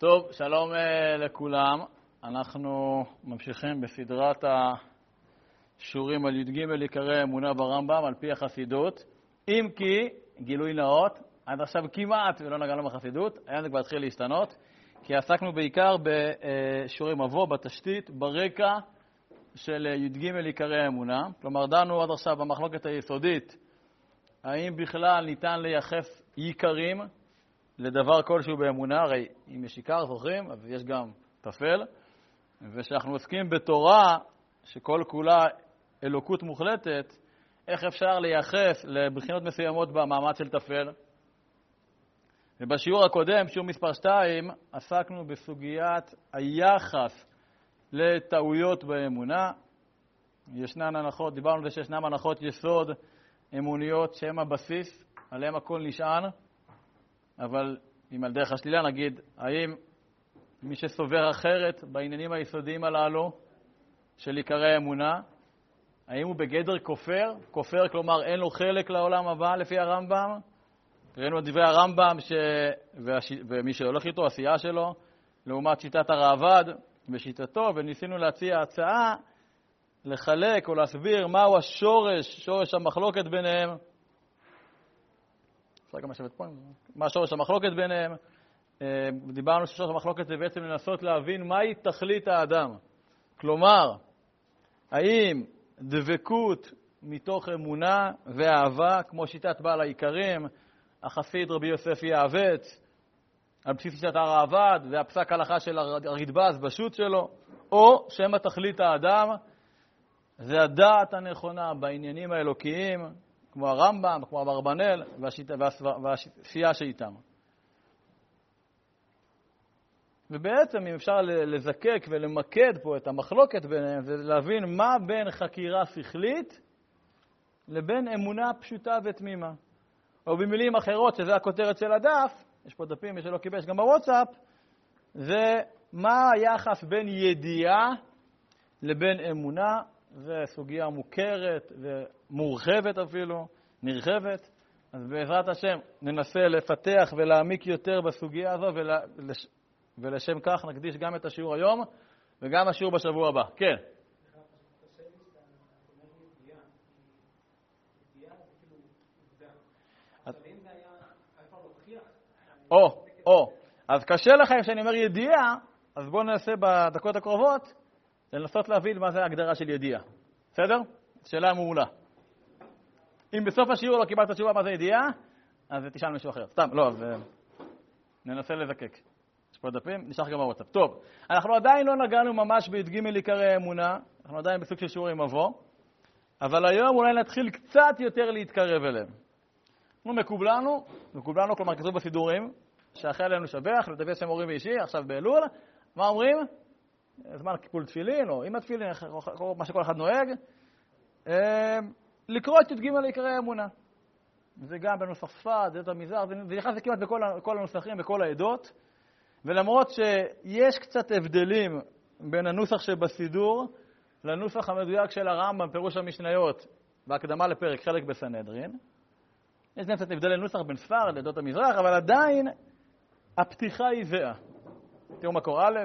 טוב, שלום אה, לכולם. אנחנו ממשיכים בסדרת השיעורים על י"ג עיקרי אמונה ברמב"ם על פי החסידות, אם כי, גילוי נאות, עד עכשיו כמעט ולא נגענו בחסידות, היום זה כבר התחיל להשתנות, כי עסקנו בעיקר בשיעורי מבוא, בתשתית, ברקע של י"ג עיקרי האמונה. כלומר, דנו עד עכשיו במחלוקת היסודית, האם בכלל ניתן לייחס עיקרים לדבר כלשהו באמונה, הרי אם יש עיקר, זוכרים, אז יש גם טפל, וכשאנחנו עוסקים בתורה, שכל כולה אלוקות מוחלטת, איך אפשר לייחס לבחינות מסוימות במעמד של טפל? ובשיעור הקודם, שיעור מספר 2, עסקנו בסוגיית היחס לטעויות באמונה. ישנן הנחות, דיברנו על זה שישנן הנחות יסוד אמוניות שהן הבסיס, עליהן הכל נשען, אבל אם על דרך השלילה נגיד, האם מי שסובר אחרת בעניינים היסודיים הללו של עיקרי האמונה, האם הוא בגדר כופר? כופר, כלומר אין לו חלק לעולם הבא לפי הרמב"ם? ראינו את דברי הרמב"ם ש... והש... ומי שהולך איתו, עשייה שלו, לעומת שיטת הראב"ד ושיטתו, וניסינו להציע הצעה לחלק או להסביר מהו השורש, שורש המחלוקת ביניהם. אפשר גם לשבת פה, מה שורש המחלוקת ביניהם. אה, דיברנו ששורש המחלוקת זה בעצם לנסות להבין מהי תכלית האדם. כלומר, האם דבקות מתוך אמונה ואהבה, כמו שיטת בעל העיקרים, החסיד רבי יוסף יעווץ, על בסיס שיטת הראב"ד והפסק הלכה של הרדב"ז בשו"ת שלו, או שמא תכלית האדם זה הדעת הנכונה בעניינים האלוקיים, כמו הרמב"ם, כמו אברבנאל והשיאה שאיתם. ובעצם, אם אפשר לזקק ולמקד פה את המחלוקת ביניהם, זה להבין מה בין חקירה שכלית לבין אמונה פשוטה ותמימה. או במילים אחרות, שזה הכותרת של הדף, יש פה דפים, מי שלא קיבל, גם בוואטסאפ, זה מה היחס בין ידיעה לבין אמונה, זו סוגיה מוכרת ומורחבת אפילו, נרחבת. אז בעזרת השם ננסה לפתח ולהעמיק יותר בסוגיה הזו, ול... ולשם כך נקדיש גם את השיעור היום וגם השיעור בשבוע הבא. כן. או, או. אז קשה לכם כשאני אומר ידיעה, אז בואו ננסה בדקות הקרובות לנסות להבין מה זה ההגדרה של ידיעה. בסדר? שאלה מעולה. אם בסוף השיעור לא קיבלת תשובה מה זה ידיעה, אז תשאל מישהו אחר. סתם, לא, אז ננסה לזקק. יש פה דפים, נשאר גם בוואטסאפ. טוב, אנחנו עדיין לא נגענו ממש בי"ג עיקרי האמונה, אנחנו עדיין בסוג של שיעורי מבוא, אבל היום אולי נתחיל קצת יותר להתקרב אליהם. נו, מקובלנו, מקובלנו, כלומר כתוב בסידורים, שאחרי עלינו לשבח, לדבר שם הורים ואישי, עכשיו באלול, מה אומרים? זמן קיפול תפילין, או עם התפילין, מה שכל אחד נוהג, אה, לקרוא את י"ג עיקרי האמונה. זה גם בנוסח שפת, זה המזרח, זה נכנס כמעט בכל הנוסחים, בכל העדות, ולמרות שיש קצת הבדלים בין הנוסח שבסידור לנוסח המדויק של הרמב"ם, פירוש המשניות, בהקדמה לפרק חלק בסנהדרין, יש גם קצת הבדל לנוסח בין ספרד לעדות המזרח, אבל עדיין הפתיחה היא זהה. תראו מקור א',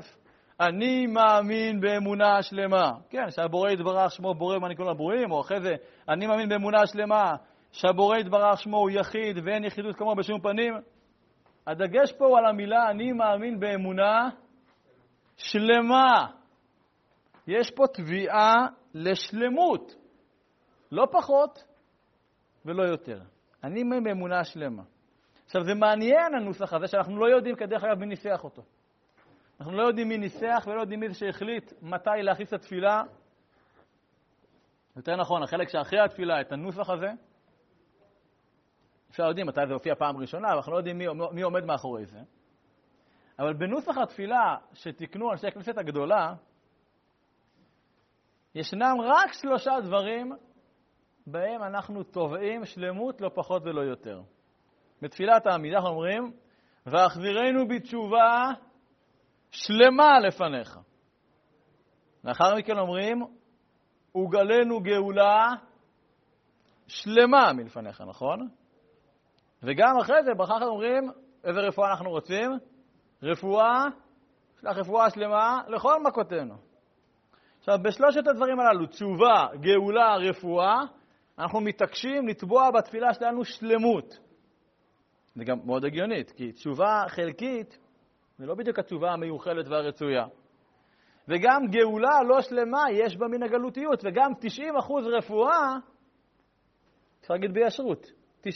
אני מאמין באמונה שלמה. כן, שהבורא יתברך שמו בורא ומעניק לברואים, או אחרי זה, אני מאמין באמונה שלמה, שהבורא יתברך שמו הוא יחיד ואין יחידות כמוהו בשום פנים. הדגש פה הוא על המילה אני מאמין באמונה שלמה. יש פה תביעה לשלמות, לא פחות ולא יותר. אני מאמין באמונה שלמה. עכשיו, זה מעניין הנוסח הזה, שאנחנו לא יודעים, כדרך אגב, מי ניסח אותו. אנחנו לא יודעים מי ניסח ולא יודעים מי שהחליט מתי להכניס את התפילה. יותר נכון, החלק שאחרי התפילה, את הנוסח הזה, אפשר יודעים מתי זה הופיע פעם ראשונה, אבל אנחנו לא יודעים מי, מי עומד מאחורי זה. אבל בנוסח התפילה שתיקנו אנשי הכנסת הגדולה, ישנם רק שלושה דברים בהם אנחנו תובעים שלמות לא פחות ולא יותר. בתפילת העמידה אנחנו אומרים, והחזירנו בתשובה שלמה לפניך. לאחר מכן אומרים, וגלנו גאולה שלמה מלפניך, נכון? וגם אחרי זה, ברכה אחת אומרים, איזה רפואה אנחנו רוצים? רפואה שלח רפואה שלמה לכל מכותינו. עכשיו, בשלושת הדברים הללו, תשובה, גאולה, רפואה, אנחנו מתעקשים לתבוע בתפילה שלנו שלמות. זה גם מאוד הגיונית, כי תשובה חלקית זה לא בדיוק התשובה המיוחלת והרצויה. וגם גאולה לא שלמה יש בה מן הגלותיות, וגם 90% רפואה, אפשר להגיד בישרות, 90%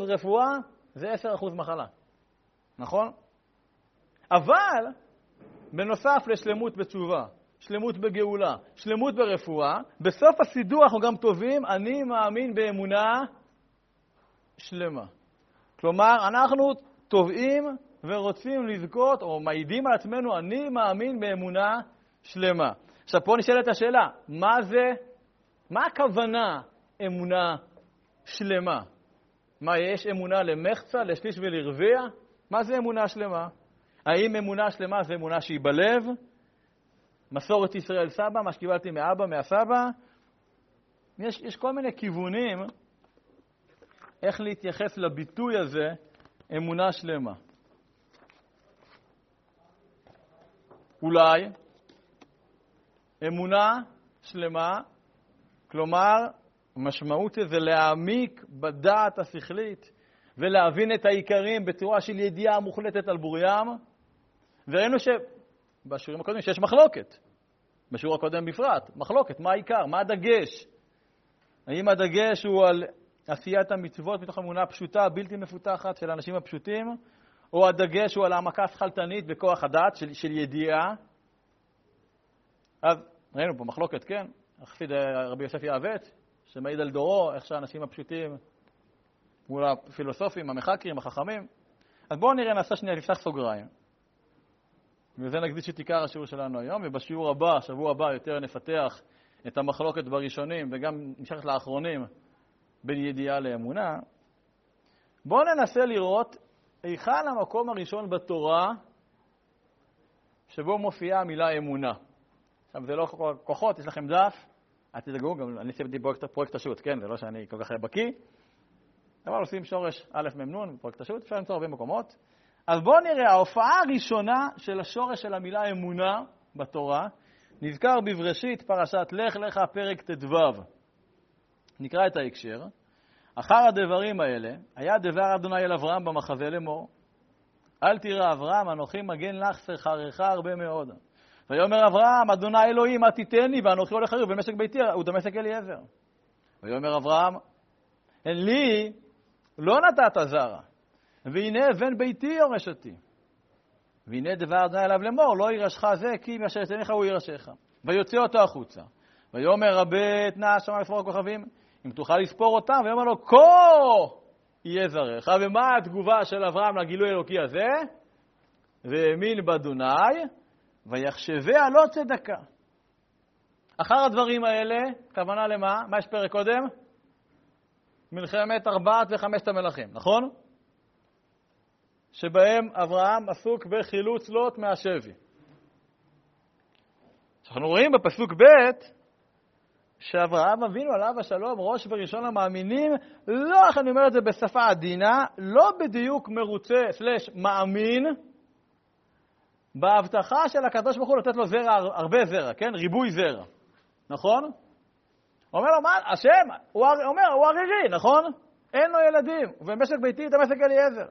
רפואה זה 10% מחלה, נכון? אבל בנוסף לשלמות בתשובה, שלמות בגאולה, שלמות ברפואה, בסוף הסידור אנחנו גם תובעים, אני מאמין באמונה שלמה. כלומר, אנחנו תובעים ורוצים לזכות, או מעידים על עצמנו, אני מאמין באמונה שלמה. עכשיו, פה נשאלת השאלה, מה זה, מה הכוונה אמונה שלמה? מה, יש אמונה למחצה, לשליש ולרביע? מה זה אמונה שלמה? האם אמונה שלמה זה אמונה שהיא בלב? מסורת ישראל סבא, מה שקיבלתי מאבא, מהסבא? יש, יש כל מיני כיוונים איך להתייחס לביטוי הזה, אמונה שלמה. אולי אמונה שלמה, כלומר, המשמעות זה להעמיק בדעת השכלית ולהבין את העיקרים בצורה של ידיעה מוחלטת על בוריים. וראינו שבשיעורים הקודמים שיש מחלוקת, בשיעור הקודם בפרט, מחלוקת, מה העיקר, מה הדגש? האם הדגש הוא על עשיית המצוות מתוך אמונה פשוטה, בלתי מפותחת של האנשים הפשוטים, או הדגש הוא על העמקה שכלתנית בכוח הדעת של, של ידיעה? אז ראינו פה מחלוקת, כן? החסיד רבי יוסף יעוות, שמעיד על דורו, איך שהאנשים הפשוטים מול הפילוסופים, המחקרים, החכמים. אז בואו נראה, נעשה שנייה, נפתח סוגריים. וזה נקדיש את עיקר השיעור שלנו היום, ובשיעור הבא, שבוע הבא, יותר נפתח את המחלוקת בראשונים, וגם נמשכת לאחרונים, בין ידיעה לאמונה. בואו ננסה לראות היכן המקום הראשון בתורה שבו מופיעה המילה אמונה. עכשיו, זה לא כוחות, יש לכם דף, אל תדאגו, גם אני סיימתי פרויקט, פרויקט השו"ת, כן? זה לא שאני כל כך בקיא. אבל עושים שורש א' מ' נ' בפרויקט השו"ת, אפשר למצוא הרבה מקומות. אז בואו נראה, ההופעה הראשונה של השורש של המילה אמונה בתורה נזכר בבראשית פרשת לך לך פרק ט"ו. נקרא את ההקשר. אחר הדברים האלה, היה דבר אדוני אל אברהם במחזה לאמור. אל תירא אברהם, אנוכי מגן לך שכרך הרבה מאוד. ויאמר אברהם, אדוני אלוהים, מה תיתני, ואנוכי הולך הריב במשק ביתי, הוא דמשק אליעזר. ויאמר אברהם, אין לי לא נתת זרע, והנה בן ביתי יורש אותי. והנה דבר אדוני אליו לאמור, לא ירשך זה, כי מאשר יתניך הוא ירשך. ויוצא אותו החוצה. ויאמר רבי נא השמיים לספור הכוכבים, אם תוכל לספור אותם, ויאמר לו, כה יהיה זרעך. ומה התגובה של אברהם לגילוי האלוקי הזה? והאמין באדוני, ויחשביה לא צדקה. אחר הדברים האלה, כוונה למה? מה יש פרק קודם? מלחמת ארבעת וחמשת המלכים, נכון? שבהם אברהם עסוק בחילוץ לוט מהשבי. אנחנו רואים בפסוק ב' שאברהם אבינו עליו השלום, ראש וראשון המאמינים, לא, איך אני אומר את זה בשפה עדינה, לא בדיוק מרוצה סלש מאמין בהבטחה של הקדוש ברוך הוא לתת לו זרע, הרבה זרע, כן? ריבוי זרע, נכון? אומר לו, מה, השם, הוא אומר, הוא ערירי, נכון? אין לו ילדים, ובמשק ביתי את המשק אליעזר.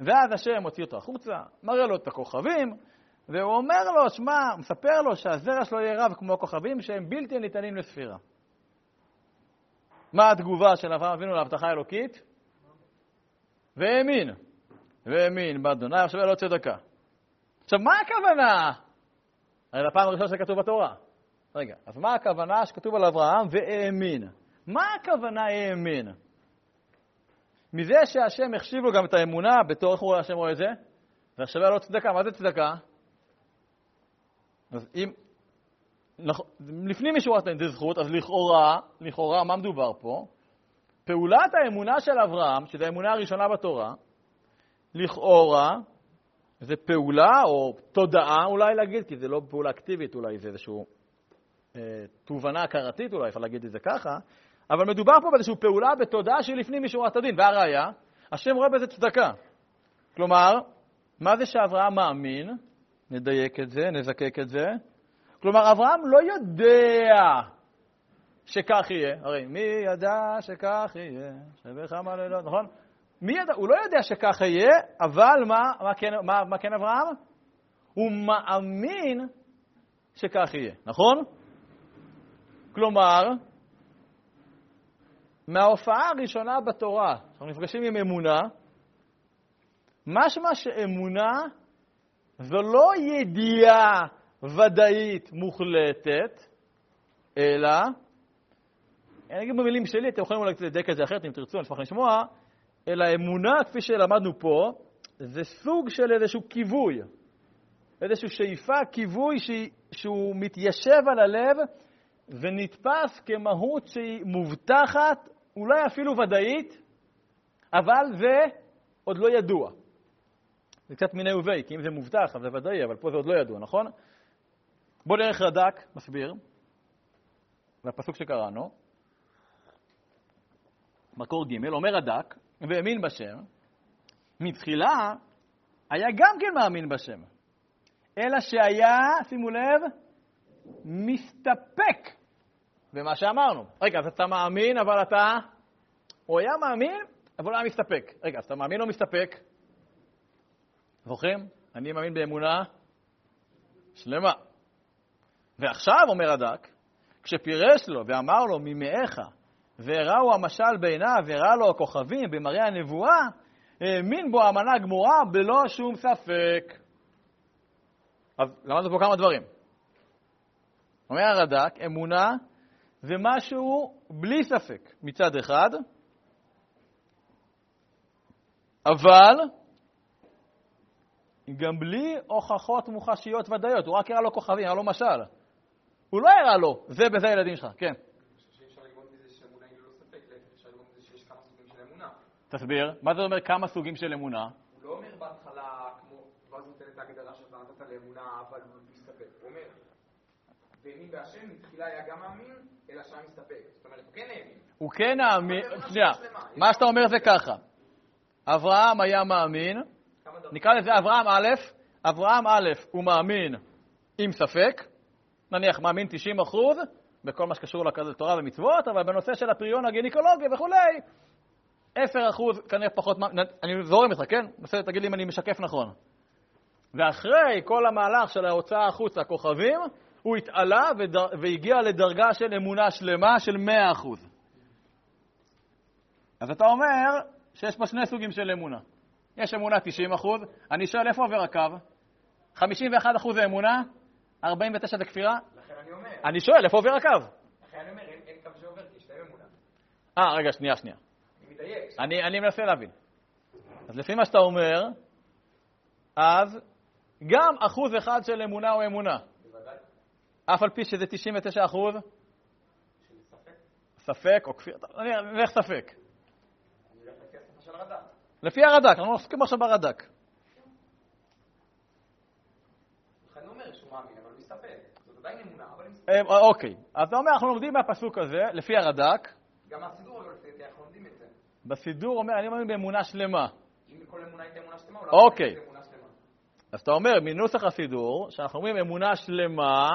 ואז השם מוציא אותו החוצה, מראה לו את הכוכבים, והוא אומר לו, שמע, מספר לו שהזרע שלו יהיה רב כמו הכוכבים שהם בלתי ניתנים לספירה. מה התגובה של אברהם אבינו להבטחה האלוקית? והאמין. והאמין באדוני, עכשיו לא צדקה. עכשיו, מה הכוונה? הרי לפעם הראשונה שזה כתוב בתורה. רגע, אז מה הכוונה שכתוב על אברהם והאמין? מה הכוונה האמין? מזה שהשם החשיב לו גם את האמונה, בתור איך הוא השם רואה את זה? ועכשיו לא צדקה. מה זה צדקה? אז אם... לפנים משורת הדין זה זכות, אז לכאורה, לכאורה, מה מדובר פה? פעולת האמונה של אברהם, שזו האמונה הראשונה בתורה, לכאורה, זה פעולה או תודעה אולי להגיד, כי זה לא פעולה אקטיבית אולי, זה איזושהי אה, תובנה הכרתית אולי, אפשר להגיד את זה ככה, אבל מדובר פה באיזושהי פעולה בתודעה שהיא לפנים משורת הדין, והראיה, השם רואה בזה צדקה. כלומר, מה זה שאברהם מאמין? נדייק את זה, נזקק את זה. כלומר, אברהם לא יודע שכך יהיה. הרי מי ידע שכך יהיה? שבכמה לילות, נכון? מי ידע? הוא לא יודע שכך יהיה, אבל מה, מה, כן, מה, מה כן אברהם? הוא מאמין שכך יהיה, נכון? כלומר, מההופעה הראשונה בתורה, אנחנו נפגשים עם אמונה, משמע שאמונה זו לא ידיעה ודאית מוחלטת, אלא, אני אגיד במילים שלי, אתם יכולים אולי לדייק את זה אחרת אם תרצו, אני אשמח לשמוע, אלא אמונה, כפי שלמדנו פה, זה סוג של איזשהו כיווי, איזושהי שאיפה, כיווי שהוא מתיישב על הלב ונתפס כמהות שהיא מובטחת, אולי אפילו ודאית, אבל זה עוד לא ידוע. זה קצת מיני ובי, כי אם זה מובטח, אז זה ודאי, אבל פה זה עוד לא ידוע, נכון? בואו נראה איך רד"ק מסביר, והפסוק שקראנו, מקור ג', אומר רד"ק, והאמין בשם, מתחילה היה גם כן מאמין בשם, אלא שהיה, שימו לב, מסתפק במה שאמרנו. רגע, אז אתה מאמין, אבל אתה... הוא היה מאמין, אבל הוא היה מסתפק. רגע, אז אתה מאמין או מסתפק? זוכרים? אני מאמין באמונה שלמה. ועכשיו, אומר הדק, כשפירש לו ואמר לו, ממאיך, והראו המשל בעיניו, והראה לו הכוכבים במראה הנבואה, האמין בו האמנה גמורה בלא שום ספק. אז למדנו פה כמה דברים. אומר הרד"ק, אמונה זה משהו בלי ספק מצד אחד, אבל גם בלי הוכחות מוחשיות ודאיות, הוא רק הראה לו כוכבים, הראה לו משל. הוא לא הראה לו, זה בזה הילדים שלך, כן. תסביר, מה זה אומר כמה סוגים של אמונה? הוא לא אומר בהתחלה, כמו, ואז נותן את ההגדרה שאתה נתת לאמונה, אבל הוא מסתפק. הוא אומר, והאמין בהשם, מתחילה היה גם מאמין, אלא שהיה מסתפק. זאת אומרת, הוא כן האמין. הוא כן האמין, שנייה, מה שאתה אומר זה ככה, אברהם היה מאמין, נקרא לזה אברהם א', אברהם א', הוא מאמין עם ספק, נניח מאמין 90 אחוז בכל מה שקשור לתורה ומצוות, אבל בנושא של הפריון הגינקולוגי וכולי, 10 אחוז כנראה פחות, אני זורם איתך, כן? בסדר, תגיד לי אם אני משקף נכון. ואחרי כל המהלך של ההוצאה החוצה, הכוכבים, הוא התעלה והגיע לדרגה של אמונה שלמה של 100 אחוז. אז אתה אומר שיש פה שני סוגים של אמונה. יש אמונה 90 אחוז, אני שואל איפה עובר הקו? 51 אחוז זה אמונה, 49 זה כפירה? לכן אני אומר. אני שואל איפה עובר הקו? לכן אני אומר, אין קו שעובר, כי שתי אמונה. אה, רגע, שנייה, שנייה. אני מדייק. אני, אני מנסה להבין. אז לפי מה שאתה אומר, אז גם אחוז אחד של אמונה הוא אמונה. בוודאי. אף על פי שזה 99 אחוז? ספק. ספק או כפירה, אני אלך ספק. אני הולך לפי השפה של רד"ק. לפי הרד"ק, אנחנו עוסקים עכשיו ברד"ק. אה, אוקיי, אז אתה אומר, אנחנו לומדים מהפסוק הזה, לפי הרד"ק, גם לפי דעתי אנחנו לומדים את זה. בסידור אומר, אני מאמין באמונה שלמה. אם כל אמונה הייתה אמונה שלמה, אוקיי. אמונה שלמה. אז אתה אומר, מנוסח הסידור, שאנחנו אומרים אמונה שלמה,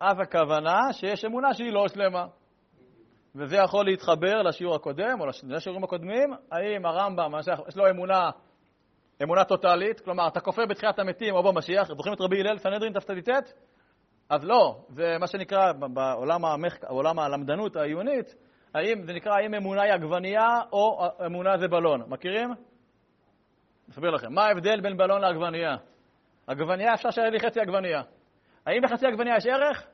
אז הכוונה שיש אמונה שהיא לא שלמה. וזה יכול להתחבר לשיעור הקודם, או לשני השיעורים הקודמים, האם הרמב"ם, יש לו אמונה, אמונה טוטאלית, כלומר, אתה כופר בתחיית המתים או במשיח, זוכרים את רבי הלל, סנהדרין ת"ט? אז לא, זה מה שנקרא בעולם, המחק... בעולם הלמדנות העיונית, האם זה נקרא, האם אמונה היא עגבנייה או אמונה זה בלון. מכירים? אסביר לכם. מה ההבדל בין בלון לעגבנייה? עגבנייה, אפשר שיהיה לי חצי עגבנייה. האם לחצי עגבנייה יש ערך?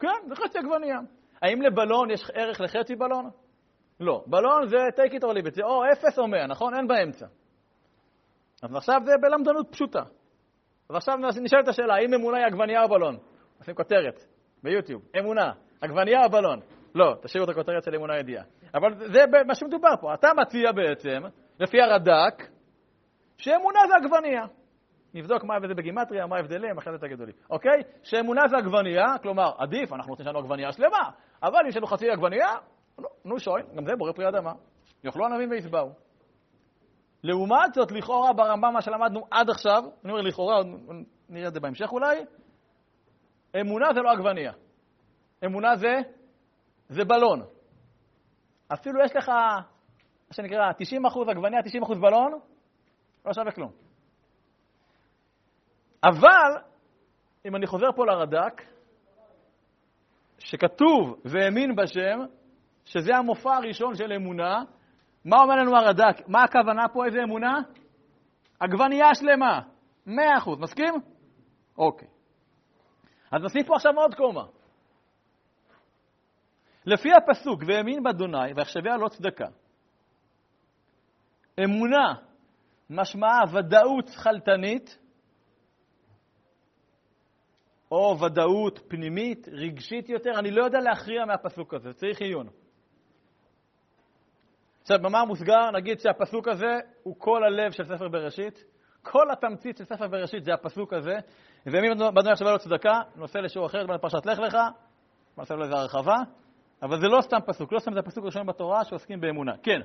כן, זה חצי עגבנייה. האם לבלון יש ערך לחצי בלון? לא. בלון זה take it or leave it, זה או אפס או מאה, נכון? אין באמצע. אז עכשיו זה בלמדנות פשוטה. אז עכשיו נשאלת השאלה, האם אמונה היא עגבנייה או בלון? עושים כותרת ביוטיוב, אמונה, עגבנייה או בלון? לא, תשאירו את הכותרת של אמונה ידיעה. אבל זה מה שמדובר פה. אתה מציע בעצם, לפי הרד"ק, שאמונה זה עגבנייה. נבדוק מה זה בגימטריה, מה ההבדלים, אחרי זה תגידו לי. אוקיי? שאמונה זה עגבנייה, כלומר, עדיף, אנחנו רוצים לנו עגבנייה שלמה, אבל אם יש לנו חצי עגבנייה, נו שוין, גם זה בורא פרי אדמה. יאכלו ענבים וישבעו. לעומת זאת, לכאורה ברמב"ם, מה שלמדנו עד עכשיו, אני אומר לכאורה, נראה את זה בהמשך אולי, אמונה זה לא עגבנייה. אמונה זה, זה בלון. אפילו יש לך, מה שנקרא, 90% עגבנייה, 90% בלון, לא שווה כלום. אבל, אם אני חוזר פה לרד"ק, שכתוב והאמין בשם, שזה המופע הראשון של אמונה, מה אומר לנו הרד"ק? מה הכוונה פה, איזה אמונה? עגבנייה שלמה, 100%, מסכים? אוקיי. אז נוסיף פה עכשיו עוד קומה. לפי הפסוק, והאמין באדוני ויחשביה לא צדקה, אמונה משמעה ודאות שכלתנית, או ודאות פנימית, רגשית יותר, אני לא יודע להכריע מהפסוק הזה, צריך עיון. עכשיו, במאמר מוסגר, נגיד שהפסוק הזה הוא כל הלב של ספר בראשית, כל התמצית של ספר בראשית זה הפסוק הזה, ומי בדומה עכשיו לו צדקה, נושא לשיעור אחר, בפרשת לך לך, נעשה לו איזה הרחבה, אבל זה לא סתם פסוק, לא סתם זה הפסוק הראשון בתורה שעוסקים באמונה. כן.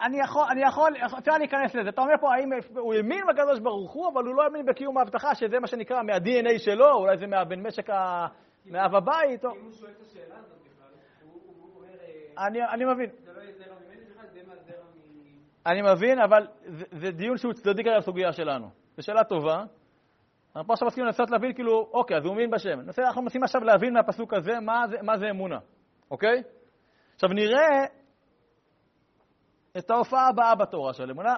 אני יכול, אני יכול, אפשר להיכנס לזה. אתה אומר פה, האם הוא האמין בקדוש ברוך הוא, אבל הוא לא האמין בקיום ההבטחה, שזה מה שנקרא מה-DNA שלו, אולי זה מהבן משק, מאב הבית. אם הוא שואל את השאלה הזאת בכלל, הוא אומר... אני מבין. זה לא זרע ממני בכלל, זה מהזרע מ... אני מבין, אבל זה דיון שהוא צדדי כרגע בסוגיה שלנו. זו שאלה טובה. אנחנו פה עכשיו מסכימים לנסות להבין, כאילו, אוקיי, אז הוא האמין בשם. אנחנו מנסים עכשיו להבין מהפסוק הזה מה זה, מה זה אמונה, אוקיי? עכשיו נראה את ההופעה הבאה בתורה של אמונה.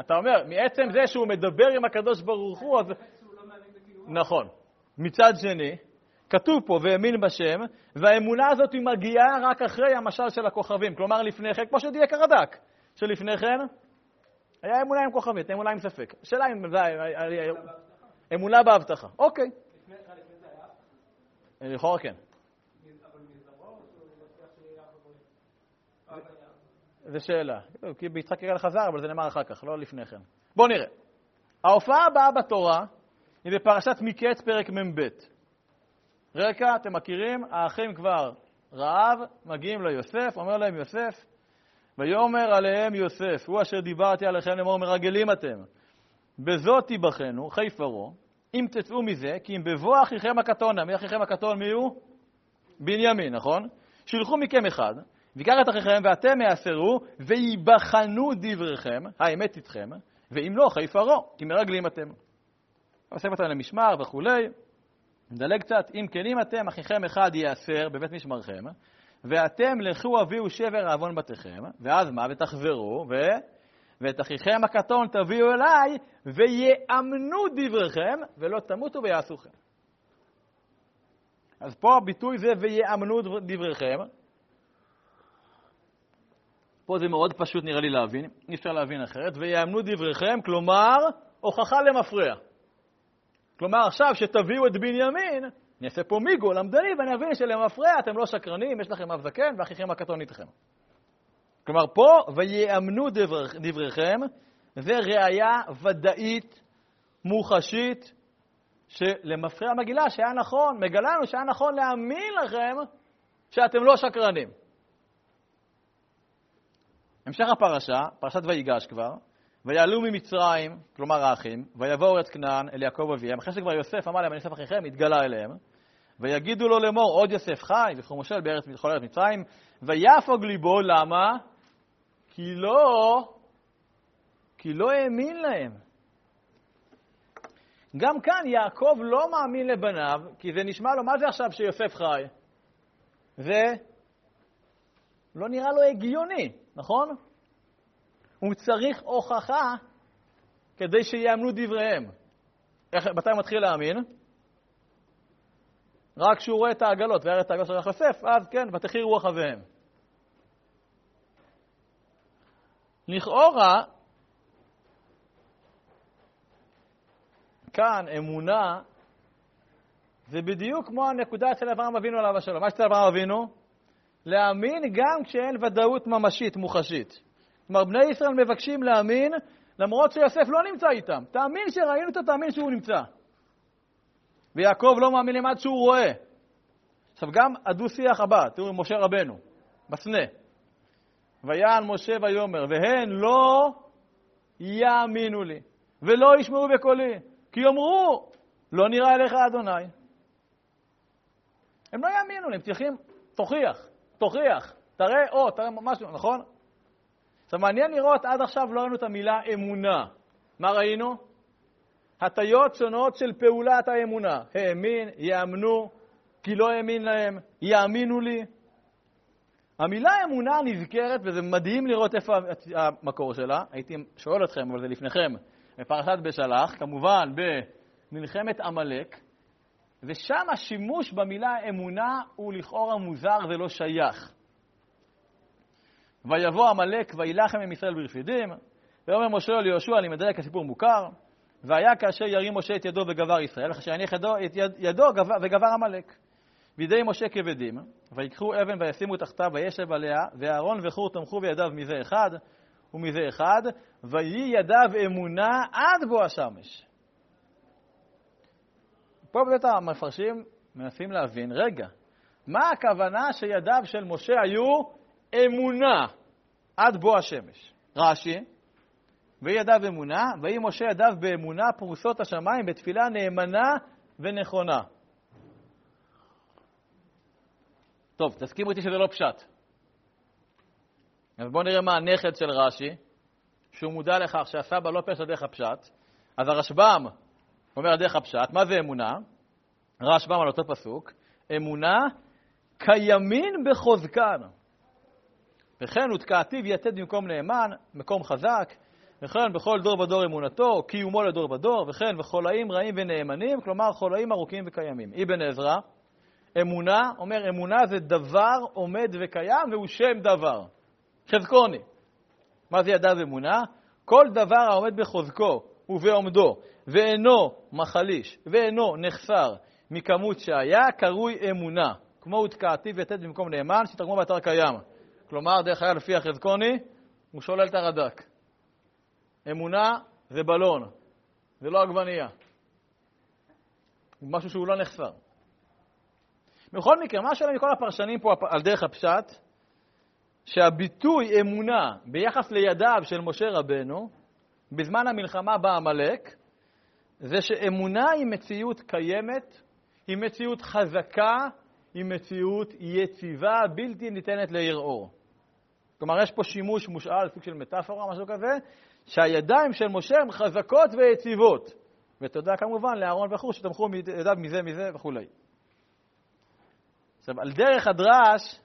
אתה אומר, מעצם זה שהוא מדבר עם הקדוש ברוך הוא, אז... נכון. מצד שני, כתוב פה, והאמין בשם, והאמונה הזאת היא מגיעה רק אחרי המשל של הכוכבים. כלומר, לפני כן, כמו שדייק הרד"ק, שלפני כן היה אמונה עם כוכבית, אמונה עם ספק. השאלה אם זה היה... אמונה בהבטחה. אוקיי. לכאורה כן. זו שאלה. כי ביצחק יגאל חזר, אבל זה נאמר אחר כך, לא לפני כן. בואו נראה. ההופעה הבאה בתורה היא בפרשת מקץ, פרק מ"ב. רקע, אתם מכירים, האחים כבר רעב, מגיעים ליוסף, אומר להם יוסף, ויאמר עליהם יוסף, הוא אשר דיברתי עליכם לאמור מרגלים אתם. בזאת תיבחנו, חי פרעה, אם תצאו מזה, כי אם בבוא אחיכם הקטון, מי אחיכם הקטון מי הוא? בנימין, נכון? שילחו מכם אחד, ויקח את אחיכם ואתם יאסרו, ויבחנו דבריכם, האמת איתכם, ואם לא, חי פרעה, כי מרגלים אתם. אוסף אותם למשמר וכולי, נדלג קצת, אם כנים אתם, אחיכם אחד ייאסר בבית משמרכם, ואתם לכו הביאו שבר עוון בתיכם, ואז מה? ותחזרו, ו... ואת אחיכם הקטון תביאו אליי, ויאמנו דבריכם, ולא תמותו ויעשוכם. אז פה הביטוי זה ויאמנו דבריכם. פה זה מאוד פשוט נראה לי להבין, אי אפשר להבין אחרת. ויאמנו דבריכם, כלומר, הוכחה למפרע. כלומר, עכשיו שתביאו את בנימין, אני אעשה פה מיגו למדני ואני אבין שלמפרע אתם לא שקרנים, יש לכם אב זקן ואחיכם הקטון איתכם. כלומר, פה, ויאמנו דבר, דבריכם, זה ראייה ודאית, מוחשית, שלמפרע מגילה שהיה נכון, מגלה לנו שהיה נכון להאמין לכם שאתם לא שקרנים. המשך הפרשה, פרשת ויגש כבר, ויעלו ממצרים, כלומר האחים, ויבואו ארץ כנען אל יעקב אביהם, אחרי שכבר יוסף אמר להם, אני יוסף אחיכם, התגלה אליהם, ויגידו לו לאמור, עוד יוסף חי, זכרו משה בארץ בכל ארץ מצרים, ויפוג ליבו, למה? כי לא, כי לא האמין להם. גם כאן יעקב לא מאמין לבניו, כי זה נשמע לו, מה זה עכשיו שיוסף חי? זה לא נראה לו הגיוני, נכון? הוא צריך הוכחה כדי שיאמנו דבריהם. איך, מתי הוא מתחיל להאמין? רק כשהוא רואה את העגלות, וירא את העגלות של יוסף, אז כן, ותחי רוח אביהם. לכאורה, כאן אמונה זה בדיוק כמו הנקודה אצל אברהם אבינו עליו השלום. מה אצל אברהם אבינו? להאמין גם כשאין ודאות ממשית, מוחשית. כלומר, בני ישראל מבקשים להאמין למרות שיוסף לא נמצא איתם. תאמין שראינו אותו, תאמין שהוא נמצא. ויעקב לא מאמין עד שהוא רואה. עכשיו, גם הדו-שיח הבא, תראו, משה רבנו, בסנה. ויען משה ויאמר, והן לא יאמינו לי, ולא ישמעו בקולי, כי יאמרו, לא נראה אליך אדוני. הם לא יאמינו לי, הם צריכים, תוכיח, תוכיח, תראה, או, תראה משהו, נכון? עכשיו, מעניין לראות, עד עכשיו לא ראינו את המילה אמונה. מה ראינו? הטיות שונות של פעולת האמונה. האמין, יאמנו, כי לא האמין להם, יאמינו לי. המילה אמונה נזכרת, וזה מדהים לראות איפה המקור שלה. הייתי שואל אתכם, אבל זה לפניכם, בפרשת בשלח, כמובן במלחמת עמלק, ושם השימוש במילה אמונה הוא לכאורה מוזר ולא שייך. ויבוא עמלק וילחם עם ישראל ברפידים, ויאמר משה אל יהושע, אני מדייק, הסיפור מוכר, והיה כאשר ירים משה את ידו וגבר ישראל, אחרי שיניח ידו, את יד, ידו וגבר עמלק. בידי משה כבדים, ויקחו אבן וישימו תחתיו וישב עליה, ואהרון וחור תמכו בידיו מזה אחד ומזה אחד, ויהי ידיו אמונה עד בוא השמש. פה באמת המפרשים מנסים להבין, רגע, מה הכוונה שידיו של משה היו אמונה עד בוא השמש? רש"י, ויהי ידיו אמונה, ויהי משה ידיו באמונה פרוסות השמיים בתפילה נאמנה ונכונה. טוב, תסכימו איתי שזה לא פשט. אז בואו נראה מה הנכד של רש"י, שהוא מודע לכך שהסבא לא פשט דרך הפשט. אז הרשב"ם אומר דרך הפשט, מה זה אמונה? רשב"ם על אותו פסוק, אמונה כימין בחוזקן. וכן ותקעתיו יתד במקום נאמן, מקום חזק, וכן בכל דור ודור אמונתו, קיומו לדור ודור, וכן וחולאים רעים ונאמנים, כלומר חולאים ארוכים וקיימים. אבן עזרא, אמונה, אומר אמונה זה דבר עומד וקיים והוא שם דבר. חזקוני. מה זה ידיו אמונה? כל דבר העומד בחוזקו ובעומדו, ואינו מחליש, ואינו נחסר מכמות שהיה, קרוי אמונה. כמו הותקעתי ויתד במקום נאמן, שתרגמו באתר קיים. כלומר, דרך אגב, לפי החזקוני, הוא שולל את הרד"ק. אמונה זה בלון, זה לא עגבנייה. משהו שהוא לא נחסר. בכל מקרה, מה שעולה מכל הפרשנים פה על דרך הפשט, שהביטוי אמונה ביחס לידיו של משה רבנו, בזמן המלחמה בעמלק, זה שאמונה היא מציאות קיימת, היא מציאות חזקה, היא מציאות יציבה, בלתי ניתנת לערעור. כלומר, יש פה שימוש מושאל, סוג של מטאפורה, משהו כזה, שהידיים של משה הן חזקות ויציבות. ותודה כמובן לאהרון וכו' שתמכו ידיו מזה מזה וכולי. עכשיו, על דרך הדרש,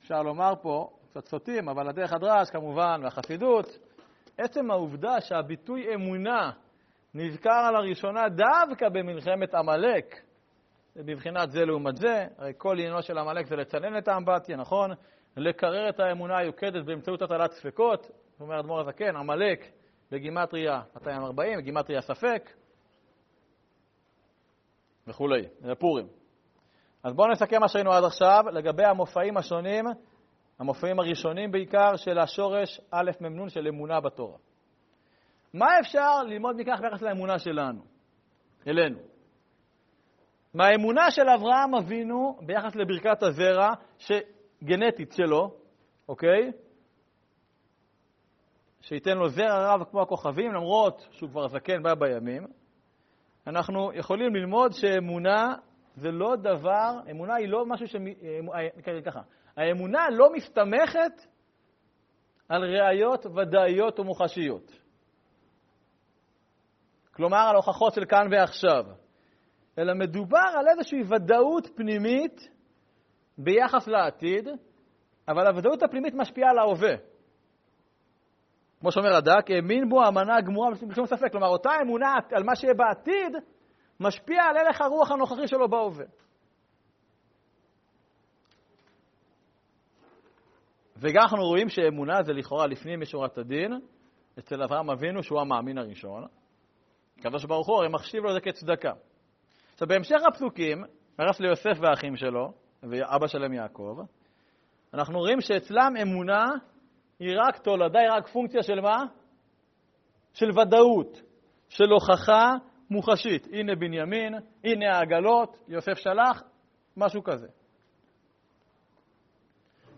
אפשר לומר פה, קצת סוטים, אבל על דרך הדרש כמובן, והחסידות, עצם העובדה שהביטוי אמונה נזכר על הראשונה דווקא במלחמת עמלק, בבחינת זה לעומת זה, הרי כל עניינו של עמלק זה לצנן את האמבטיה, נכון? לקרר את האמונה היוקדת באמצעות הטלת ספקות, אומר אדמו"ר הזקן, עמלק בגימטריה 240, בגימטריה ספק וכולי, זה פורים. אז בואו נסכם מה שהיינו עד עכשיו לגבי המופעים השונים, המופעים הראשונים בעיקר של השורש א' מ"נ של אמונה בתורה. מה אפשר ללמוד מכך ביחס לאמונה שלנו, אלינו? מהאמונה של אברהם אבינו ביחס לברכת הזרע, שגנטית שלו, אוקיי? שייתן לו זרע רב כמו הכוכבים, למרות שהוא כבר זקן בא בימים. אנחנו יכולים ללמוד שאמונה זה לא דבר, אמונה היא לא משהו ש... נקרא ככה, האמונה לא מסתמכת על ראיות ודאיות ומוחשיות. כלומר, על הוכחות של כאן ועכשיו, אלא מדובר על איזושהי ודאות פנימית ביחס לעתיד, אבל הוודאות הפנימית משפיעה על ההווה. כמו שאומר הדק, האמין בו האמנה הגמורה בשום ספק. כלומר, אותה אמונה על מה שיהיה בעתיד, משפיע על הלך הרוח הנוכחי שלו בהווה. וגם אנחנו רואים שאמונה זה לכאורה לפנים משורת הדין, אצל אברהם אבינו, שהוא המאמין הראשון. הקדוש ברוך הוא הרי מחשיב לו את זה כצדקה. עכשיו, בהמשך הפסוקים, ביחס ליוסף והאחים שלו, ואבא שלהם יעקב, אנחנו רואים שאצלם אמונה היא רק תולדה, היא רק פונקציה של מה? של ודאות, של הוכחה מוחשית. הנה בנימין, הנה העגלות, יוסף שלח, משהו כזה.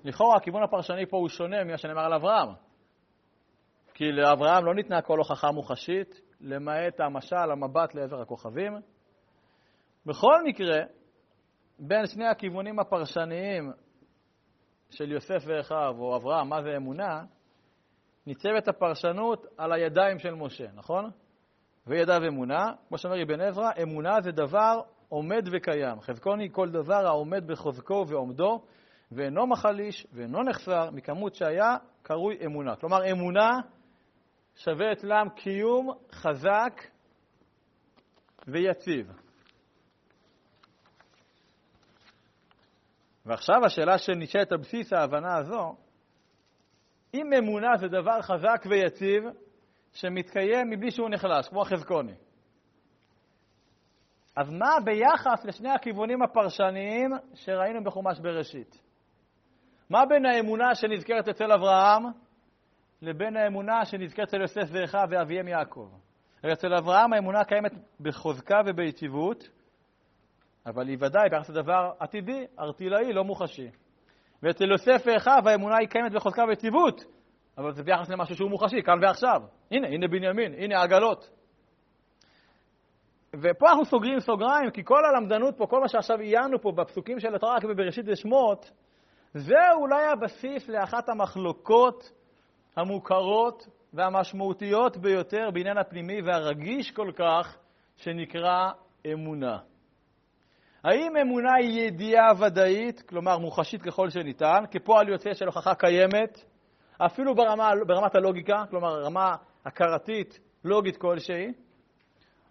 לכאורה הכיוון הפרשני פה הוא שונה ממה שנאמר על אברהם. כי לאברהם לא ניתנה כל הוכחה מוחשית, למעט המשל, המבט לעבר הכוכבים. בכל מקרה, בין שני הכיוונים הפרשניים של יוסף ואחיו, או אברהם, מה זה אמונה, ניצבת הפרשנות על הידיים של משה, נכון? וידיו אמונה, כמו שאומר אבן עזרא, אמונה זה דבר עומד וקיים. חזקוני כל דבר העומד בחוזקו ועומדו, ואינו מחליש ואינו נחסר, מכמות שהיה, קרוי אמונה. כלומר, אמונה שווה אצלם קיום חזק ויציב. ועכשיו השאלה שנשאלת על בסיס ההבנה הזו, אם אמונה זה דבר חזק ויציב, שמתקיים מבלי שהוא נחלש, כמו החזקוני, אז מה ביחס לשני הכיוונים הפרשניים שראינו בחומש בראשית? מה בין האמונה שנזכרת אצל אברהם לבין האמונה שנזכרת אצל יוסף ואחיו ואביהם יעקב? אצל אברהם האמונה קיימת בחוזקה וביציבות, אבל היא ודאי ביחס לדבר עתידי, ארטילאי, לא מוחשי. ואצל יוסף ואחיו האמונה היא קיימת בחוזקה ויציבות, אבל זה ביחס למשהו שהוא מוחשי, כאן ועכשיו. הנה, הנה בנימין, הנה עגלות. ופה אנחנו סוגרים סוגריים, כי כל הלמדנות פה, כל מה שעכשיו עיינו פה בפסוקים של התורה, רק בבראשית ושמות, זה אולי הבסיס לאחת המחלוקות המוכרות והמשמעותיות ביותר בעניין הפנימי והרגיש כל כך, שנקרא אמונה. האם אמונה היא ידיעה ודאית, כלומר מוחשית ככל שניתן, כפועל יוצא של הוכחה קיימת, אפילו ברמה, ברמת הלוגיקה, כלומר רמה הכרתית, לוגית כלשהי,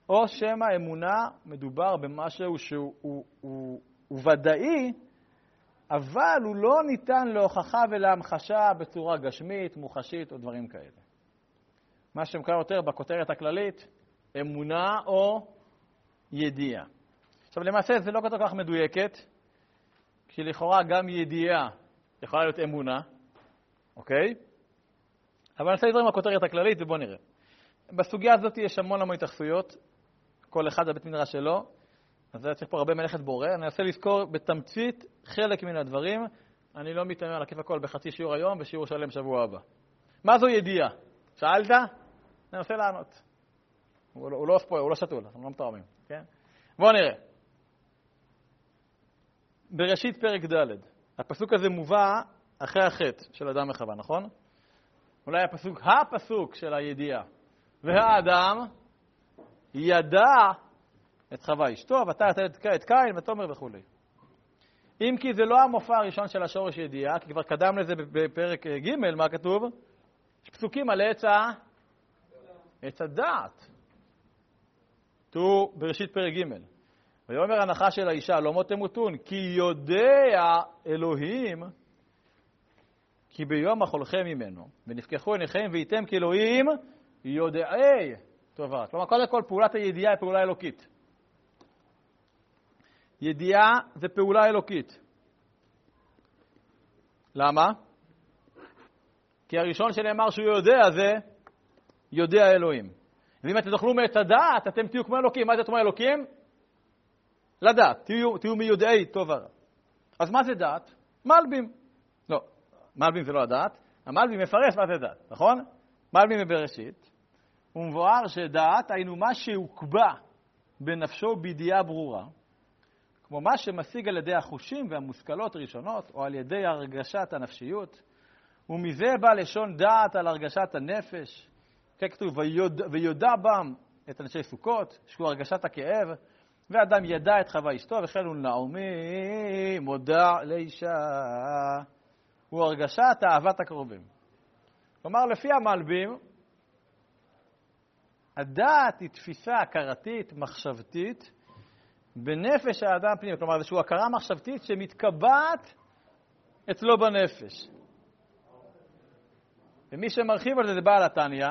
או שמא אמונה מדובר במשהו שהוא הוא, הוא, הוא ודאי, אבל הוא לא ניתן להוכחה ולהמחשה בצורה גשמית, מוחשית או דברים כאלה. מה שמקרא יותר בכותרת הכללית, אמונה או ידיעה. עכשיו, למעשה זה לא כל כך מדויקת, כי לכאורה גם ידיעה יכולה להיות אמונה, אוקיי? אבל אני רוצה לדבר עם הכותרת הכללית ובואו נראה. בסוגיה הזאת יש המון המון התייחסויות, כל אחד בבית מדרש שלו, אז צריך פה הרבה מלאכת בורא. אני אנסה לזכור בתמצית חלק מן הדברים. אני לא מתאמן להקיף הכל בחצי שיעור היום ושיעור שלם שבוע הבא. מה זו ידיעה? שאלת? אני אנסה לענות. הוא לא, הוא לא ספויר, הוא לא שתול, אנחנו לא מתואמים, כן? בואו נראה. בראשית פרק ד', הפסוק הזה מובא אחרי החטא של אדם וחווה, נכון? אולי הפסוק, הפסוק של הידיעה. והאדם ידע את חווה אשתו, יתד את קין ותאמר וכו'. אם כי זה לא המופע הראשון של השורש ידיעה, כי כבר קדם לזה בפרק ג', מה כתוב? יש פסוקים על עץ ה... עץ הדעת. תראו בראשית פרק ג'. ויאמר הנחה של האישה, לא מות תמותון, כי יודע אלוהים כי ביום אכולכם ממנו, ונפקחו עיניכם וייתם כאלוהים יודעי טובה. כלומר, קודם כל, פעולת הידיעה היא פעולה אלוקית. ידיעה זה פעולה אלוקית. למה? כי הראשון שנאמר שהוא יודע זה יודע אלוהים. ואם אתם תאכלו מעץ הדעת, אתם תהיו כמו אלוקים. מה זה כמו אלוקים? לדעת, תהיו, תהיו מיודעי טוב ורע. אז מה זה דעת? מלבים. לא, מלבים זה לא הדעת, המלבים מפרש מה זה דעת, נכון? מלבים בבראשית, הוא מבואר שדעת היינו מה שהוקבע בנפשו בידיעה ברורה, כמו מה שמשיג על ידי החושים והמושכלות הראשונות, או על ידי הרגשת הנפשיות, ומזה בא לשון דעת על הרגשת הנפש. כן כתוב, ויודע, ויודע בם את אנשי סוכות, שהוא הרגשת הכאב, ואדם ידע את חווה אשתו, וכן הוא נעמי מודע לאישה. הוא הרגשת אהבת הקרובים. כלומר, לפי המלבים, הדעת היא תפיסה הכרתית, מחשבתית, בנפש האדם פנימה. כלומר, איזושהי הכרה מחשבתית שמתקבעת אצלו בנפש. ומי שמרחיב על זה זה בעל התניא,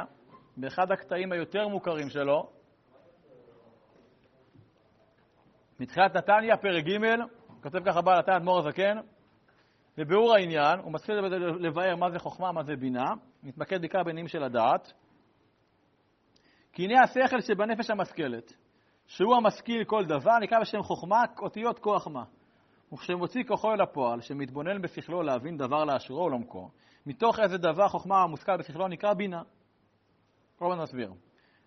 באחד הקטעים היותר מוכרים שלו, מתחילת נתניה, פרק ג', כותב ככה בעל התניא, אדמו"ר הזקן, בביאור העניין, הוא מתחיל לבאר מה זה חוכמה, מה זה בינה, מתמקד בעיקר בעניינים של הדעת. כי הנה השכל שבנפש המשכלת, שהוא המשכיל כל דבר, נקרא בשם חוכמה, אותיות כוח מה. וכשמוציא כוחו אל הפועל, שמתבונן בשכלו להבין דבר לאשרו ולעומקו, מתוך איזה דבר חוכמה המושכל בשכלו נקרא בינה. כל הזמן נסביר.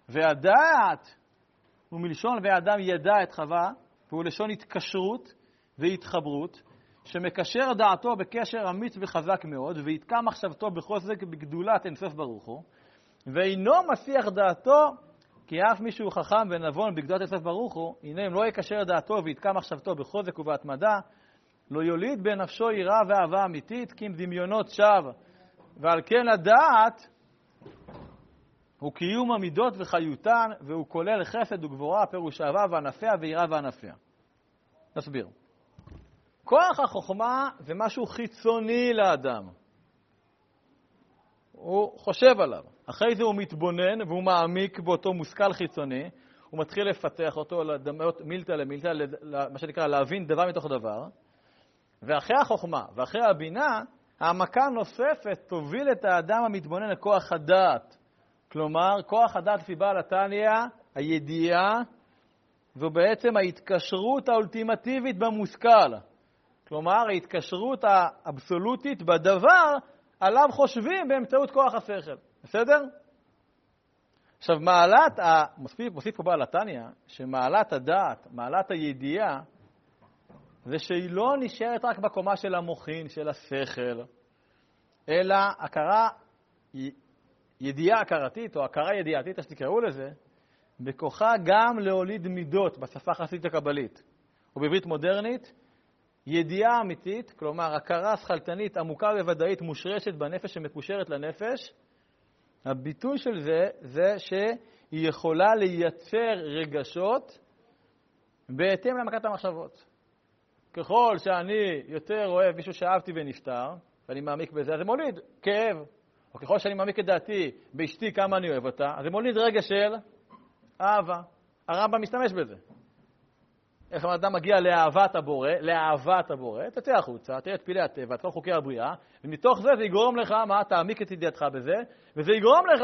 והדעת הוא מלשון והאדם ידע את חווה, והוא לשון התקשרות והתחברות, שמקשר דעתו בקשר אמיץ וחזק מאוד, ויתקע מחשבתו בחוזק בגדולת אינסוף ברוך הוא, ואינו מסיח דעתו, כי אף מי שהוא חכם ונבון בגדולת אינסוף ברוך הוא, הנה אם לא יקשר דעתו ויתקע מחשבתו בחוזק ובהתמדה, לא יוליד בנפשו יראה ואהבה אמיתית, כי אם דמיונות שווא. ועל כן הדעת הוא קיום המידות וחיותן, והוא כולל חסד וגבורה, פירוש אהבה וענפיה ויראה וענפיה. נסביר. כוח החוכמה זה משהו חיצוני לאדם. הוא חושב עליו. אחרי זה הוא מתבונן והוא מעמיק באותו מושכל חיצוני, הוא מתחיל לפתח אותו לדמות מילתא למילתא, מה שנקרא להבין דבר מתוך דבר, ואחרי החוכמה ואחרי הבינה, העמקה נוספת תוביל את האדם המתבונן לכוח הדעת. כלומר, כוח הדעת לפי בעל התניא, הידיעה, זו בעצם ההתקשרות האולטימטיבית במושכל. כלומר, ההתקשרות האבסולוטית בדבר עליו חושבים באמצעות כוח השכל. בסדר? עכשיו, מעלת. מוסיף, מוסיף פה בעל התניא, שמעלת הדעת, מעלת הידיעה, זה שהיא לא נשארת רק בקומה של המוחין, של השכל, אלא הכרה, ידיעה הכרתית, או הכרה ידיעתית, איך שתקראו לזה, בכוחה גם להוליד מידות בשפה החסידית הקבלית. ובעברית מודרנית, ידיעה אמיתית, כלומר הכרה שכלתנית עמוקה וודאית מושרשת בנפש שמקושרת לנפש, הביטוי של זה זה שהיא יכולה לייצר רגשות בהתאם להעמקת המחשבות. ככל שאני יותר אוהב מישהו שאהבתי ונפטר, ואני מעמיק בזה, אז זה מוליד כאב. או ככל שאני מעמיק את דעתי באשתי כמה אני אוהב אותה, אז זה מוליד רגע של אהבה. הרמב"ם משתמש בזה. איך האדם מגיע לאהבת הבורא, לאהבת הבורא, תצא החוצה, תראה את פלאי הטבע, את כל חוקי הבריאה, ומתוך זה זה יגרום לך, מה, תעמיק את ידיעתך בזה, וזה יגרום לך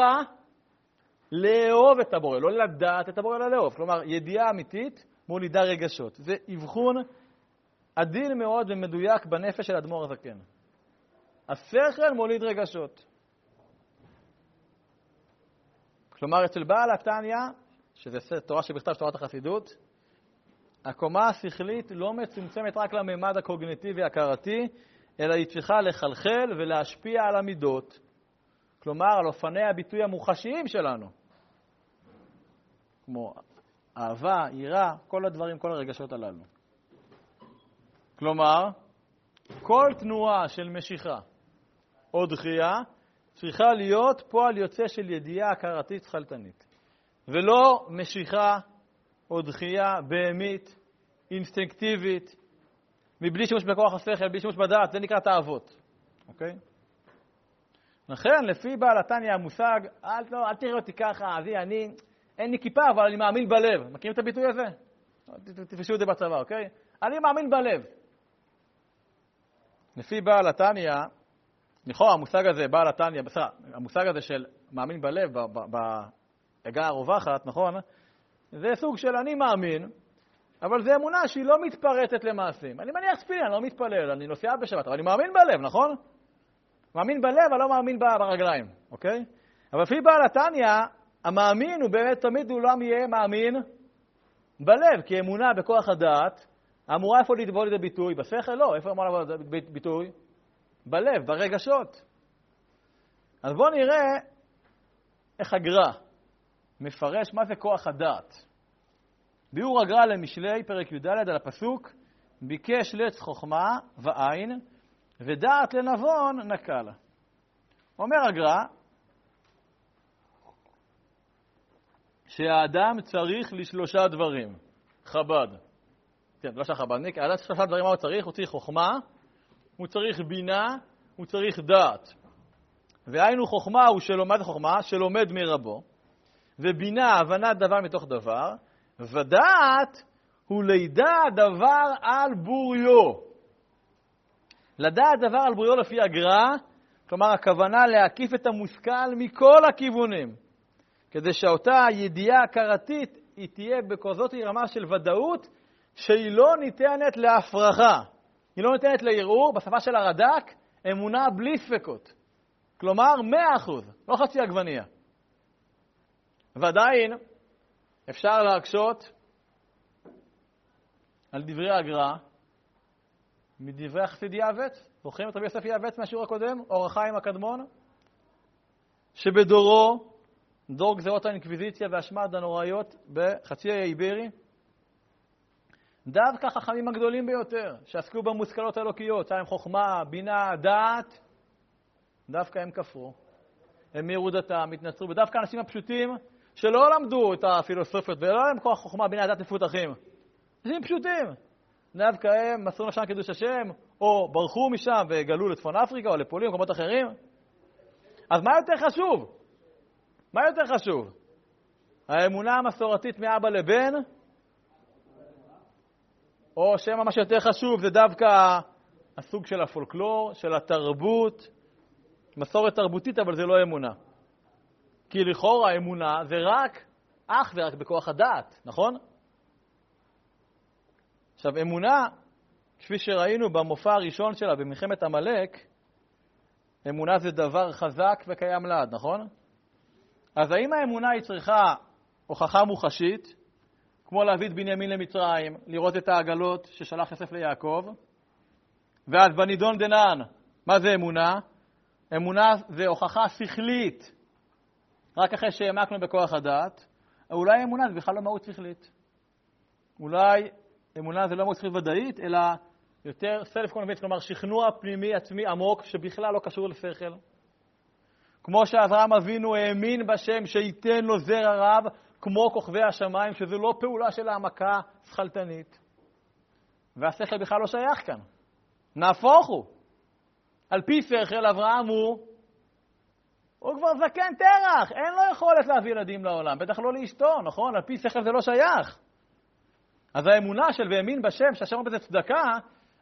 לאהוב את הבורא, לא לדעת את הבורא, אלא לאהוב. כלומר, ידיעה אמיתית מולידה רגשות. זה אבחון עדין מאוד ומדויק בנפש של אדמו"ר הזקן. השכל מוליד רגשות. כלומר, אצל בעל התניא, שזה תורה שבכתב תורת החסידות, הקומה השכלית לא מצומצמת רק לממד הקוגניטיבי-הכרתי, אלא היא צריכה לחלחל ולהשפיע על המידות, כלומר על אופני הביטוי המוחשיים שלנו, כמו אהבה, יראה, כל הדברים, כל הרגשות הללו. כלומר, כל תנועה של משיכה או דחייה צריכה להיות פועל יוצא של ידיעה הכרתית שכלתנית, ולא משיכה או דחייה בהמית, אינסטינקטיבית, מבלי שימוש בכוח השכל, בלי שימוש בדעת, זה נקרא תאוות, אוקיי? לכן, לפי בעל התניא המושג, אל, לא, אל תראה אותי ככה, אבי, אני, אין לי כיפה, אבל אני מאמין בלב. מכירים את הביטוי הזה? תפשו את זה בצבא, אוקיי? אני מאמין בלב. לפי בעל התניא, לכאורה המושג הזה, בעל התניא, בסדר, המושג הזה של מאמין בלב, בעגה הרווחת, נכון? זה סוג של אני מאמין, אבל זו אמונה שהיא לא מתפרטת למעשים. אני מניח תפילין, אני לא מתפלל, אני נוסע בשבת, אבל אני מאמין בלב, נכון? מאמין בלב, אבל לא מאמין ברגליים, אוקיי? אבל לפי בעל התניא, המאמין הוא באמת תמיד לעולם יהיה מאמין בלב, כי אמונה בכוח הדעת אמורה איפה לבוא לידי ביטוי? בשכל? לא. איפה אמורה לבוא לידי ביטוי? בלב, ברגשות. אז בואו נראה איך הגר"א מפרש מה זה כוח הדעת. ביאור הגר"א למשלי, פרק י"ד, על הפסוק ביקש לץ חוכמה ועין, ודעת לנבון נקל. אומר הגר"א שהאדם צריך לשלושה דברים, חב"ד. כן, לא של החב"דניק, האדם שלושה דברים מה הוא צריך, הוא צריך חוכמה, הוא צריך בינה, הוא צריך דעת. והיינו חוכמה הוא שלומד, מה זה חוכמה? שלומד מרבו, ובינה, הבנת דבר מתוך דבר, ודעת הוא לידע דבר על בוריו. לדעת דבר על בוריו לפי הגר"א, כלומר הכוונה להקיף את המושכל מכל הכיוונים, כדי שאותה ידיעה הכרתית היא תהיה בכזאת רמה של ודאות שהיא לא ניתנת להפרחה, היא לא ניתנת לערעור, בשפה של הרד"ק, אמונה בלי ספקות. כלומר, 100%, לא חצי עגבנייה. ועדיין אפשר להקשות על דברי הגר"א מדברי החסיד יעבץ. זוכרים את רבי יוסף יעבץ מהשיעור הקודם, אור החיים הקדמון? שבדורו, דור גזירות האינקוויזיציה והשמד הנוראיות בחצי האי איברי, דווקא החכמים הגדולים ביותר, שעסקו במושכלות האלוקיות, היה חוכמה, בינה, דעת, דווקא הם כפרו. הם מירו דתם, התנצרו, ודווקא האנשים הפשוטים, שלא למדו את הפילוסופיות ולא היה להם כוח חוכמה, בינה, דת מפותחים. אנשים פשוטים. דווקא הם מסרו נפשם קידוש השם, או ברחו משם וגלו לצפון אפריקה או לפולין, במקומות אחרים. אז מה יותר חשוב? מה יותר חשוב? האמונה המסורתית מאבא לבן, או שמא מה שיותר חשוב זה דווקא הסוג של הפולקלור, של התרבות, מסורת תרבותית, אבל זה לא אמונה. כי לכאורה אמונה זה רק, אך ורק בכוח הדעת, נכון? עכשיו, אמונה, כפי שראינו במופע הראשון שלה במלחמת עמלק, אמונה זה דבר חזק וקיים לעד, נכון? אז האם האמונה היא צריכה הוכחה מוחשית, כמו להביא את בנימין למצרים, לראות את העגלות ששלח יוסף ליעקב, ואז בנידון דנן, מה זה אמונה? אמונה זה הוכחה שכלית, רק אחרי שהעמקנו בכוח הדעת. אולי אמונה זה בכלל לא מהות שכלית. אולי אמונה זה לא מהות שכלית ודאית, אלא יותר סלף קונבנט, כלומר שכנוע פנימי עצמי עמוק שבכלל לא קשור לשכל. כמו שאברהם אבינו האמין בשם שייתן לו זרע רב, כמו כוכבי השמיים, שזו לא פעולה של העמקה שכלתנית. והשכל בכלל לא שייך כאן. נהפוך הוא. על פי שכל, אברהם הוא, הוא כבר זקן תרח, אין לו יכולת להביא ילדים לעולם, בטח לא לאשתו, נכון? על פי שכל זה לא שייך. אז האמונה של והאמין בשם, שהשם בזה צדקה,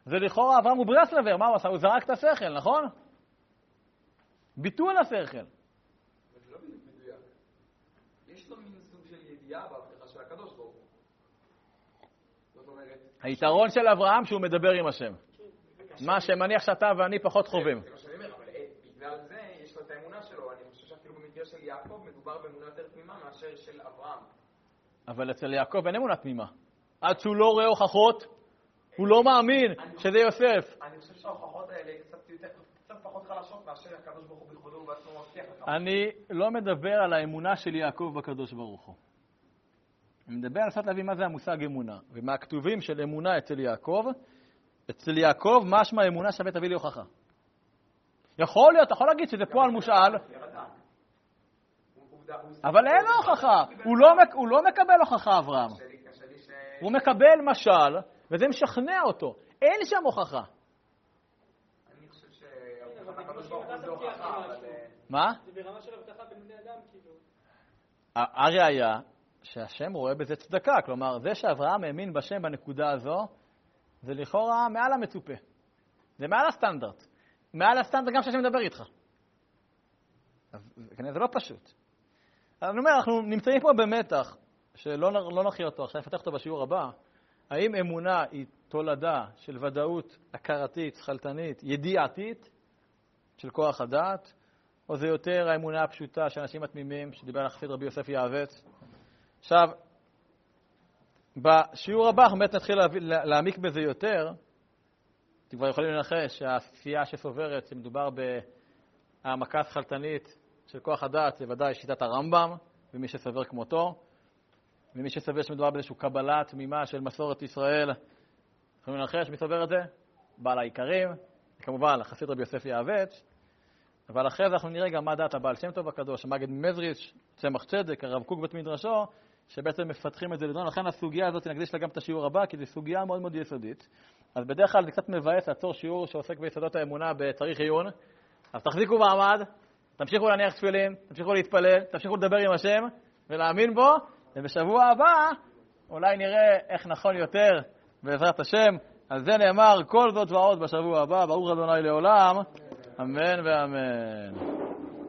זה לכאורה אברהם הוא ברסלבר, מה הוא עשה? הוא זרק את השכל, נכון? ביטול השכל. לא. היתרון של אברהם שהוא מדבר עם השם. מה שמניח שאתה ואני פחות חווים. זה מה שאני אומר, אבל אה, בגלל זה יש לו את האמונה שלו. אני חושב שאפילו במקרה של יעקב מדובר באמונה יותר תמימה מאשר של אברהם. אבל אצל יעקב אין אמונה תמימה. עד שהוא לא רואה הוכחות, הוא לא מאמין שזה יוסף. אני חושב שההוכחות האלה קצת פחות חלשות מאשר הקדוש ברוך הוא בכבודו ובעצמו מבטיח לך. אני לא מדבר על האמונה של יעקב בקדוש ברוך הוא. אני מדבר על קצת להבין מה זה המושג אמונה. ומהכתובים של אמונה אצל יעקב, אצל יעקב משמע אמונה שווה תביא לי הוכחה. יכול להיות, אתה יכול להגיד שזה פועל מושאל, ירדה. הוא- עובדה, הוא אבל אין לו הוכחה. הוא לא, הוא לא מקבל הוכחה, אברהם. הוא מקבל משל, וזה משכנע אותו. אין שם הוכחה. אה, מה? זה ברמה של הבטחה בין בני אדם, כאילו. הראיה שהשם רואה בזה צדקה. כלומר, זה שאברהם האמין בשם בנקודה הזו, זה לכאורה מעל המצופה. זה מעל הסטנדרט. מעל הסטנדרט גם כשהשם מדבר איתך. אז זה- כנראה זה לא פשוט. אני אומר, אנחנו נמצאים פה במתח, שלא לא נכריע אותו, עכשיו נפתח אותו בשיעור הבא. האם אמונה היא תולדה של ודאות הכרתית, שכלתנית, ידיעתית, של כוח הדעת, או זה יותר האמונה הפשוטה של אנשים התמימים, שדיבר על החסיד רבי יוסף יעבץ. עכשיו, בשיעור הבא אנחנו באמת נתחיל להעמיק בזה יותר. אתם כבר יכולים לנחש שהכפייה שסוברת שמדובר בהעמקה שכלתנית של כוח הדעת זה ודאי שיטת הרמב"ם, ומי שסובר כמותו, ומי שסובר שמדובר באיזושהי קבלה תמימה של מסורת ישראל, יכולים לנחש מי סובר את זה? בעל העיקרים, כמובן החסיד רבי יוסף יעבץ, אבל אחרי זה אנחנו נראה גם מה דעת הבעל שם טוב הקדוש, המגד ממזריץ', צמח צדק, הרב קוק בית מדרשו, שבעצם מפתחים את זה לדון. לכן הסוגיה הזאת, נקדיש לה גם את השיעור הבא, כי זו סוגיה מאוד מאוד יסודית. אז בדרך כלל זה קצת מבאס לעצור שיעור שעוסק ביסודות האמונה בצריך עיון. אז תחזיקו מעמד, תמשיכו להניח תפילין, תמשיכו להתפלל, תמשיכו לדבר עם השם ולהאמין בו, ובשבוע הבא אולי נראה איך נכון יותר, בעזרת השם. על זה נאמר כל זאת ועוד בשבוע הבא, ברוך ה' לעולם, אמן ואמן.